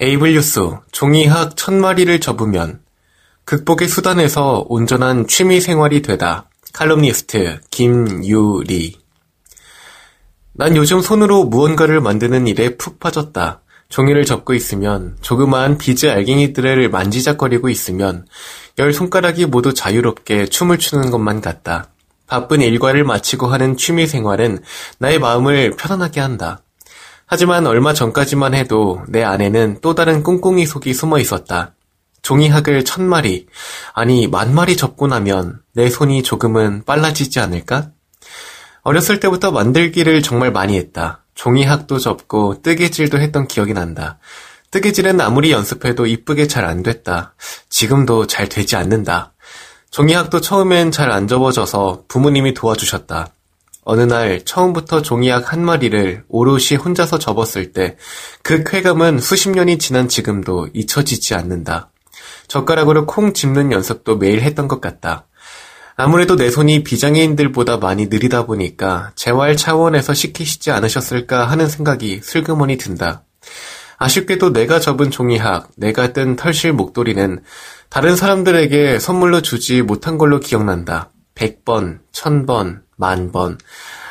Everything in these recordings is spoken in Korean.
에이블 뉴스 종이학 천마리를 접으면 극복의 수단에서 온전한 취미 생활이 되다. 칼럼니스트 김유리 난 요즘 손으로 무언가를 만드는 일에 푹 빠졌다. 종이를 접고 있으면 조그마한 비즈 알갱이들을 만지작거리고 있으면 열 손가락이 모두 자유롭게 춤을 추는 것만 같다. 바쁜 일과를 마치고 하는 취미 생활은 나의 마음을 편안하게 한다. 하지만 얼마 전까지만 해도 내 안에는 또 다른 꿍꿍이 속이 숨어 있었다. 종이학을 천 마리, 아니 만 마리 접고 나면 내 손이 조금은 빨라지지 않을까? 어렸을 때부터 만들기를 정말 많이 했다. 종이학도 접고 뜨개질도 했던 기억이 난다. 뜨개질은 아무리 연습해도 이쁘게 잘 안 됐다. 지금도 잘 되지 않는다. 종이학도 처음엔 잘 안 접어져서 부모님이 도와주셨다. 어느 날 처음부터 종이약 한 마리를 오롯이 혼자서 접었을 때 그 쾌감은 수십 년이 지난 지금도 잊혀지지 않는다. 젓가락으로 콩 집는 연습도 매일 했던 것 같다. 아무래도 내 손이 비장애인들보다 많이 느리다 보니까 재활 차원에서 시키시지 않으셨을까 하는 생각이 슬그머니 든다. 아쉽게도 내가 접은 종이학, 내가 뜬 털실 목도리는 다른 사람들에게 선물로 주지 못한 걸로 기억난다. 100번, 1000번, 만 번.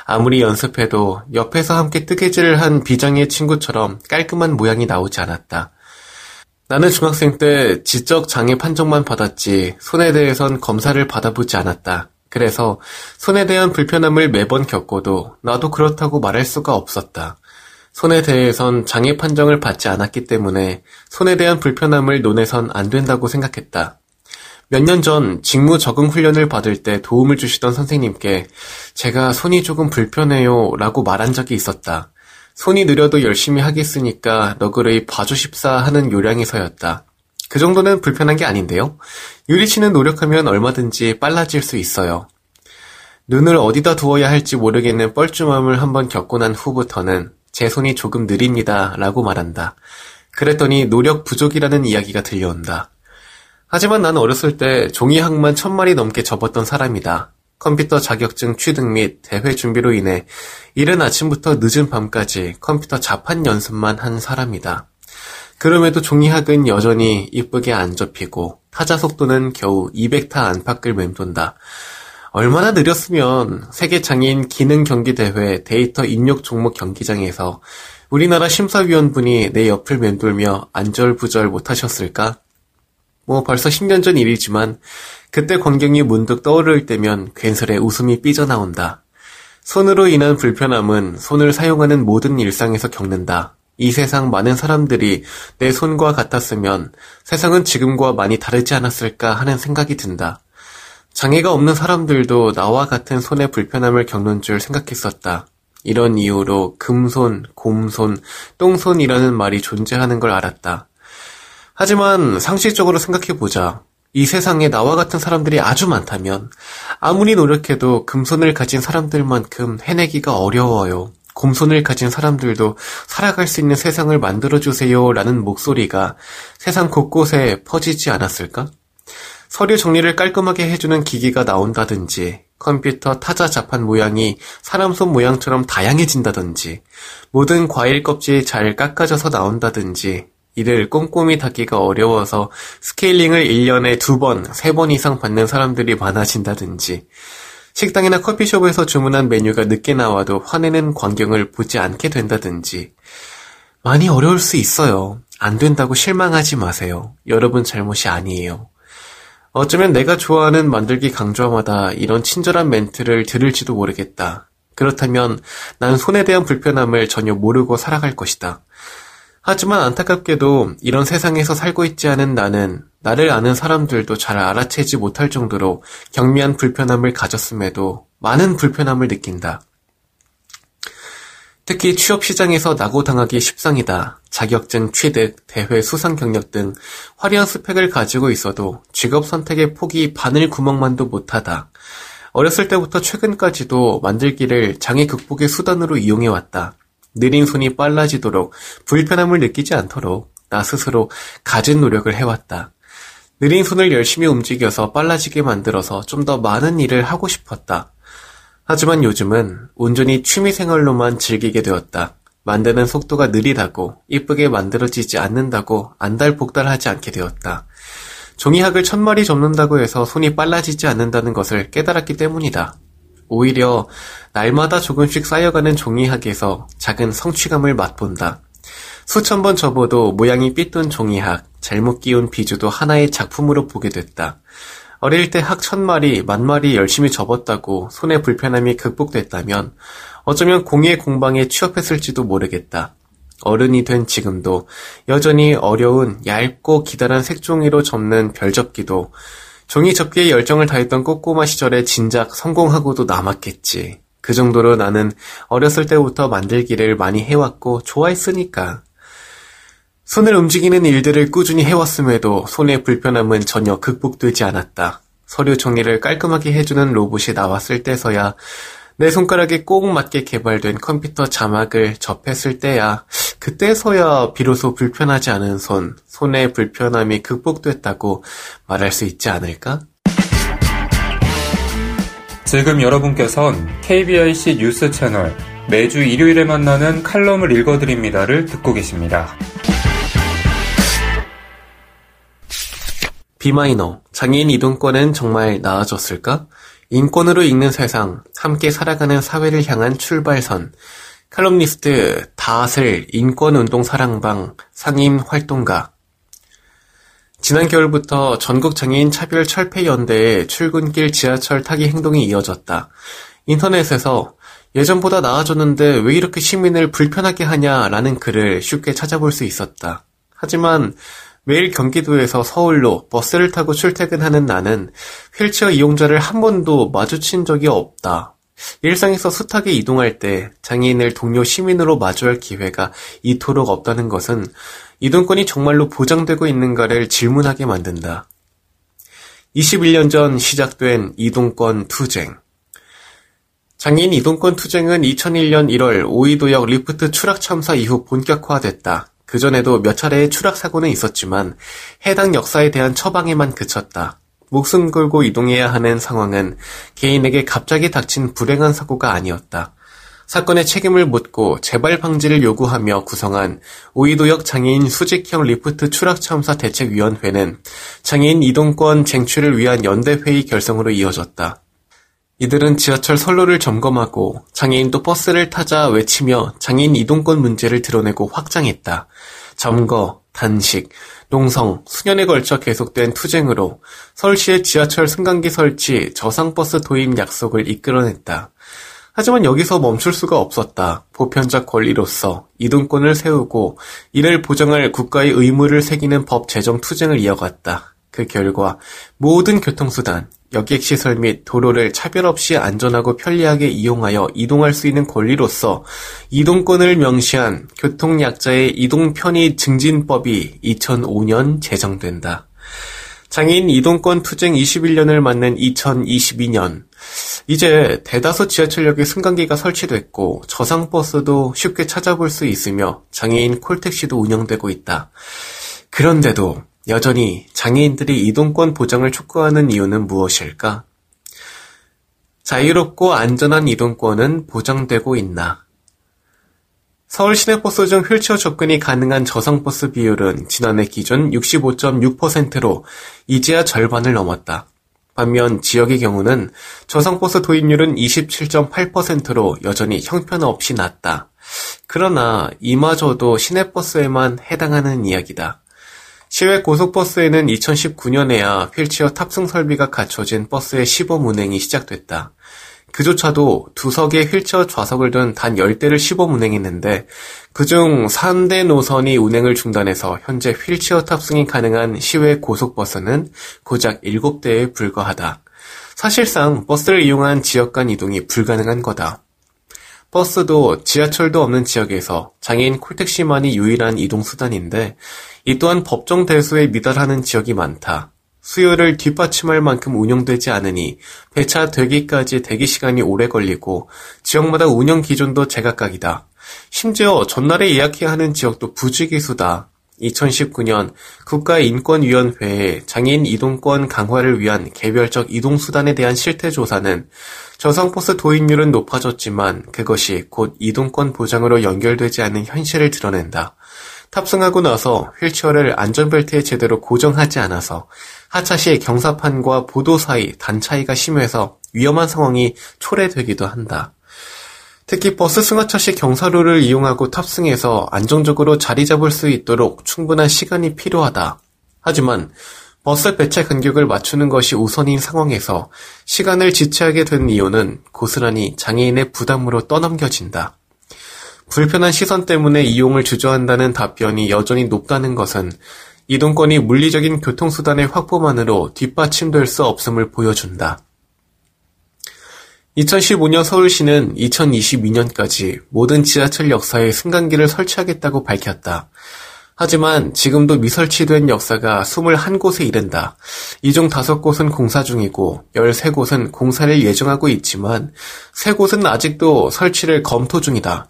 아무리 연습해도 옆에서 함께 뜨개질을 한 비장의 친구처럼 깔끔한 모양이 나오지 않았다. 나는 중학생 때 지적 장애 판정만 받았지 손에 대해선 검사를 받아보지 않았다. 그래서 손에 대한 불편함을 매번 겪고도 나도 그렇다고 말할 수가 없었다. 손에 대해선 장애 판정을 받지 않았기 때문에 손에 대한 불편함을 논해선 안 된다고 생각했다. 몇 년 전 직무 적응 훈련을 받을 때 도움을 주시던 선생님께 제가 손이 조금 불편해요 라고 말한 적이 있었다. 손이 느려도 열심히 하겠으니까 너그러이 봐주십사 하는 요량에서였다. 그 정도는 불편한 게 아닌데요. 유리치는 노력하면 얼마든지 빨라질 수 있어요. 눈을 어디다 두어야 할지 모르겠는 뻘쭘함을 한번 겪고 난 후부터는 제 손이 조금 느립니다 라고 말한다. 그랬더니 노력 부족이라는 이야기가 들려온다. 하지만 나는 어렸을 때 종이학만 천 마리 넘게 접었던 사람이다. 컴퓨터 자격증 취득 및 대회 준비로 인해 이른 아침부터 늦은 밤까지 컴퓨터 자판 연습만 한 사람이다. 그럼에도 종이학은 여전히 이쁘게 안 접히고 타자 속도는 겨우 200타 안팎을 맴돈다. 얼마나 느렸으면 세계 장애인 기능 경기 대회 데이터 입력 종목 경기장에서 우리나라 심사위원분이 내 옆을 맴돌며 안절부절 못하셨을까? 뭐 벌써 10년 전 일이지만 그때 광경이 문득 떠오를 때면 괜스레 웃음이 삐져나온다. 손으로 인한 불편함은 손을 사용하는 모든 일상에서 겪는다. 이 세상 많은 사람들이 내 손과 같았으면 세상은 지금과 많이 다르지 않았을까 하는 생각이 든다. 장애가 없는 사람들도 나와 같은 손의 불편함을 겪는 줄 생각했었다. 이런 이유로 금손, 곰손, 똥손이라는 말이 존재하는 걸 알았다. 하지만 상식적으로 생각해보자. 이 세상에 나와 같은 사람들이 아주 많다면 아무리 노력해도 금손을 가진 사람들만큼 해내기가 어려워요. 곰손을 가진 사람들도 살아갈 수 있는 세상을 만들어주세요 라는 목소리가 세상 곳곳에 퍼지지 않았을까? 서류 정리를 깔끔하게 해주는 기기가 나온다든지 컴퓨터 타자 자판 모양이 사람 손 모양처럼 다양해진다든지 모든 과일 껍질이 잘 깎아져서 나온다든지 이를 꼼꼼히 닫기가 어려워서 스케일링을 1년에 두 번, 세 번 이상 받는 사람들이 많아진다든지, 식당이나 커피숍에서 주문한 메뉴가 늦게 나와도 화내는 광경을 보지 않게 된다든지, 많이 어려울 수 있어요. 안 된다고 실망하지 마세요. 여러분 잘못이 아니에요. 어쩌면 내가 좋아하는 만들기 강조마다 이런 친절한 멘트를 들을지도 모르겠다. 그렇다면 난 손에 대한 불편함을 전혀 모르고 살아갈 것이다. 하지만 안타깝게도 이런 세상에서 살고 있지 않은 나는 나를 아는 사람들도 잘 알아채지 못할 정도로 경미한 불편함을 가졌음에도 많은 불편함을 느낀다. 특히 취업 시장에서 낙오당하기 십상이다. 자격증 취득, 대회 수상 경력 등 화려한 스펙을 가지고 있어도 직업 선택의 폭이 바늘 구멍만도 못하다. 어렸을 때부터 최근까지도 만들기를 장애 극복의 수단으로 이용해왔다. 느린 손이 빨라지도록 불편함을 느끼지 않도록 나 스스로 가진 노력을 해왔다. 느린 손을 열심히 움직여서 빨라지게 만들어서 좀 더 많은 일을 하고 싶었다. 하지만 요즘은 온전히 취미생활로만 즐기게 되었다. 만드는 속도가 느리다고 이쁘게 만들어지지 않는다고 안달복달하지 않게 되었다. 종이학을 천 마리 접는다고 해서 손이 빨라지지 않는다는 것을 깨달았기 때문이다. 오히려 날마다 조금씩 쌓여가는 종이학에서 작은 성취감을 맛본다. 수천 번 접어도 모양이 삐뚤 종이학, 잘못 끼운 비주도 하나의 작품으로 보게 됐다. 어릴 때 학 천마리, 만마리 열심히 접었다고 손의 불편함이 극복됐다면 어쩌면 공예 공방에 취업했을지도 모르겠다. 어른이 된 지금도 여전히 어려운 얇고 기다란 색종이로 접는 별접기도 종이 접기에 열정을 다했던 꼬꼬마 시절에 진작 성공하고도 남았겠지. 그 정도로 나는 어렸을 때부터 만들기를 많이 해왔고 좋아했으니까. 손을 움직이는 일들을 꾸준히 해왔음에도 손의 불편함은 전혀 극복되지 않았다. 서류 정리를 깔끔하게 해주는 로봇이 나왔을 때서야 내 손가락에 꼭 맞게 개발된 컴퓨터 자막을 접했을 때야 그때서야 비로소 불편하지 않은 손, 손의 불편함이 극복됐다고 말할 수 있지 않을까? 지금 여러분께선 KBIC 뉴스 채널 매주 일요일에 만나는 칼럼을 읽어드립니다를 듣고 계십니다. 비마이너, 장애인 이동권은 정말 나아졌을까? 인권으로 읽는 세상, 함께 살아가는 사회를 향한 출발선, 칼럼니스트 다슬 인권운동 사랑방 상임 활동가 지난 겨울부터 전국 장애인 차별 철폐 연대의 출근길 지하철 타기 행동이 이어졌다. 인터넷에서 예전보다 나아졌는데 왜 이렇게 시민을 불편하게 하냐라는 글을 쉽게 찾아볼 수 있었다. 하지만 매일 경기도에서 서울로 버스를 타고 출퇴근하는 나는 휠체어 이용자를 한 번도 마주친 적이 없다. 일상에서 숱하게 이동할 때 장애인을 동료 시민으로 마주할 기회가 이토록 없다는 것은 이동권이 정말로 보장되고 있는가를 질문하게 만든다. 21년 전 시작된 이동권 투쟁. 장애인 이동권 투쟁은 2001년 1월 오이도역 리프트 추락 참사 이후 본격화됐다. 그전에도 몇 차례의 추락 사고는 있었지만 해당 역사에 대한 처방에만 그쳤다. 목숨 걸고 이동해야 하는 상황은 개인에게 갑자기 닥친 불행한 사고가 아니었다. 사건의 책임을 묻고 재발 방지를 요구하며 구성한 오이도역 장애인 수직형 리프트 추락 참사 대책위원회는 장애인 이동권 쟁취를 위한 연대회의 결성으로 이어졌다. 이들은 지하철 선로를 점검하고 장애인도 버스를 타자 외치며 장애인 이동권 문제를 드러내고 확장했다. 점거, 단식, 농성, 수년에 걸쳐 계속된 투쟁으로 서울시의 지하철 승강기 설치, 저상버스 도입 약속을 이끌어냈다. 하지만 여기서 멈출 수가 없었다. 보편적 권리로서 이동권을 세우고 이를 보장할 국가의 의무를 새기는 법 제정 투쟁을 이어갔다. 그 결과 모든 교통수단, 여객시설 및 도로를 차별 없이 안전하고 편리하게 이용하여 이동할 수 있는 권리로서 이동권을 명시한 교통약자의 이동편의 증진법이 2005년 제정된다. 장애인 이동권 투쟁 21년을 맞는 2022년, 이제 대다수 지하철역에 승강기가 설치됐고 저상버스도 쉽게 찾아볼 수 있으며 장애인 콜택시도 운영되고 있다. 그런데도 여전히 장애인들이 이동권 보장을 촉구하는 이유는 무엇일까? 자유롭고 안전한 이동권은 보장되고 있나? 서울 시내버스 중 휠체어 접근이 가능한 저상버스 비율은 지난해 기준 65.6%로 이제야 절반을 넘었다. 반면 지역의 경우는 저상버스 도입률은 27.8%로 여전히 형편없이 낮다. 그러나 이마저도 시내버스에만 해당하는 이야기다. 시외 고속버스에는 2019년에야 휠체어 탑승 설비가 갖춰진 버스의 시범 운행이 시작됐다. 그조차도 두석의 휠체어 좌석을 둔 단 10대를 시범 운행했는데 그중 3대 노선이 운행을 중단해서 현재 휠체어 탑승이 가능한 시외 고속버스는 고작 7대에 불과하다. 사실상 버스를 이용한 지역 간 이동이 불가능한 거다. 버스도 지하철도 없는 지역에서 장애인 콜택시만이 유일한 이동수단인데 이 또한 법정 대수에 미달하는 지역이 많다. 수요를 뒷받침할 만큼 운영되지 않으니 배차 되기까지 대기 시간이 오래 걸리고 지역마다 운영 기준도 제각각이다. 심지어 전날에 예약해야 하는 지역도 부지기수다. 2019년 국가인권위원회의 장애인 이동권 강화를 위한 개별적 이동수단에 대한 실태조사는 저상버스 도입률은 높아졌지만 그것이 곧 이동권 보장으로 연결되지 않는 현실을 드러낸다. 탑승하고 나서 휠체어를 안전벨트에 제대로 고정하지 않아서 하차 시 경사판과 보도 사이 단 차이가 심해서 위험한 상황이 초래되기도 한다. 특히 버스 승하차 시 경사로를 이용하고 탑승해서 안정적으로 자리 잡을 수 있도록 충분한 시간이 필요하다. 하지만 버스 배차 간격을 맞추는 것이 우선인 상황에서 시간을 지체하게 된 이유는 고스란히 장애인의 부담으로 떠넘겨진다. 불편한 시선 때문에 이용을 주저한다는 답변이 여전히 높다는 것은 이동권이 물리적인 교통수단의 확보만으로 뒷받침될 수 없음을 보여준다. 2015년 서울시는 2022년까지 모든 지하철 역사에 승강기를 설치하겠다고 밝혔다. 하지만 지금도 미설치된 역사가 21곳에 이른다. 이 중 5곳은 공사 중이고 13곳은 공사를 예정하고 있지만 3곳은 아직도 설치를 검토 중이다.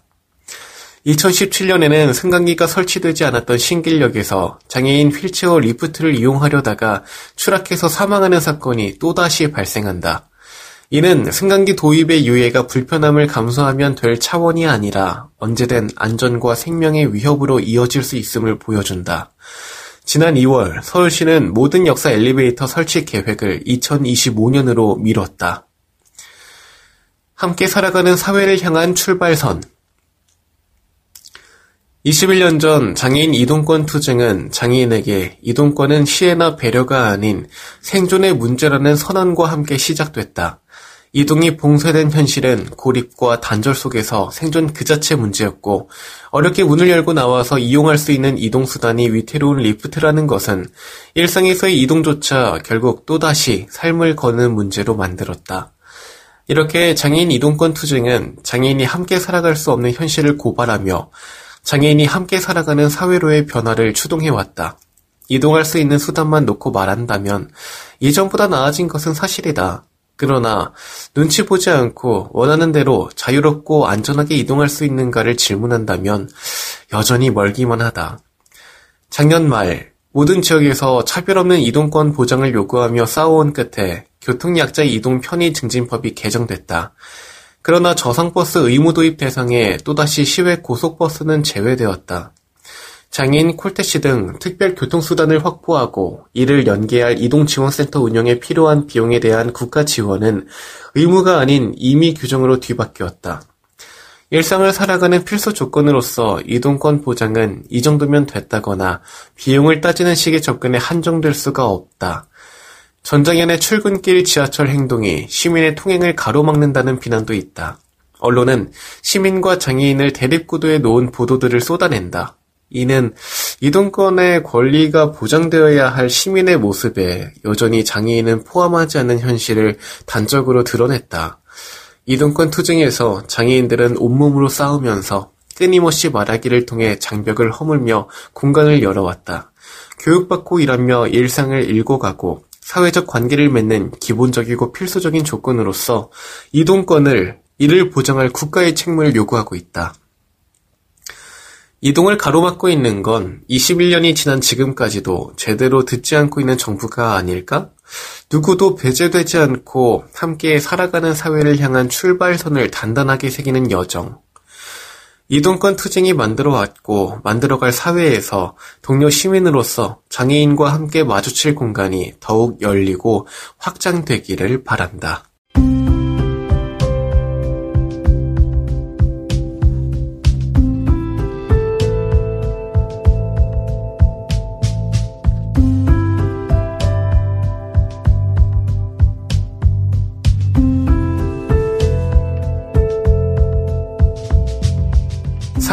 2017년에는 승강기가 설치되지 않았던 신길역에서 장애인 휠체어 리프트를 이용하려다가 추락해서 사망하는 사건이 또다시 발생한다. 이는 승강기 도입의 유예가 불편함을 감수하면 될 차원이 아니라 언제든 안전과 생명의 위협으로 이어질 수 있음을 보여준다. 지난 2월 서울시는 모든 역사 엘리베이터 설치 계획을 2025년으로 미뤘다. 함께 살아가는 사회를 향한 출발선, 21년 전 장애인 이동권 투쟁은 장애인에게 이동권은 시혜나 배려가 아닌 생존의 문제라는 선언과 함께 시작됐다. 이동이 봉쇄된 현실은 고립과 단절 속에서 생존 그 자체 문제였고 어렵게 문을 열고 나와서 이용할 수 있는 이동수단이 위태로운 리프트라는 것은 일상에서의 이동조차 결국 또다시 삶을 거는 문제로 만들었다. 이렇게 장애인 이동권 투쟁은 장애인이 함께 살아갈 수 없는 현실을 고발하며 장애인이 함께 살아가는 사회로의 변화를 추동해왔다. 이동할 수 있는 수단만 놓고 말한다면 예전보다 나아진 것은 사실이다. 그러나 눈치 보지 않고 원하는 대로 자유롭고 안전하게 이동할 수 있는가를 질문한다면 여전히 멀기만 하다. 작년 말 모든 지역에서 차별 없는 이동권 보장을 요구하며 싸워온 끝에 교통약자 이동 편의 증진법이 개정됐다. 그러나 저상버스 의무 도입 대상에 또다시 시외 고속버스는 제외되었다. 장애인 콜택시 등 특별 교통수단을 확보하고 이를 연계할 이동지원센터 운영에 필요한 비용에 대한 국가 지원은 의무가 아닌 임의 규정으로 뒤바뀌었다. 일상을 살아가는 필수 조건으로서 이동권 보장은 이 정도면 됐다거나 비용을 따지는 식의 접근에 한정될 수가 없다. 전장현의 출근길 지하철 행동이 시민의 통행을 가로막는다는 비난도 있다. 언론은 시민과 장애인을 대립구도에 놓은 보도들을 쏟아낸다. 이는 이동권의 권리가 보장되어야 할 시민의 모습에 여전히 장애인은 포함하지 않는 현실을 단적으로 드러냈다. 이동권 투쟁에서 장애인들은 온몸으로 싸우면서 끊임없이 말하기를 통해 장벽을 허물며 공간을 열어왔다. 교육받고 일하며 일상을 읽어가고 사회적 관계를 맺는 기본적이고 필수적인 조건으로서 이동권을 이를 보장할 국가의 책무를 요구하고 있다. 이동을 가로막고 있는 건 21년이 지난 지금까지도 제대로 듣지 않고 있는 정부가 아닐까? 누구도 배제되지 않고 함께 살아가는 사회를 향한 출발선을 단단하게 새기는 여정. 이동권 투쟁이 만들어왔고 만들어갈 사회에서 동료 시민으로서 장애인과 함께 마주칠 공간이 더욱 열리고 확장되기를 바란다.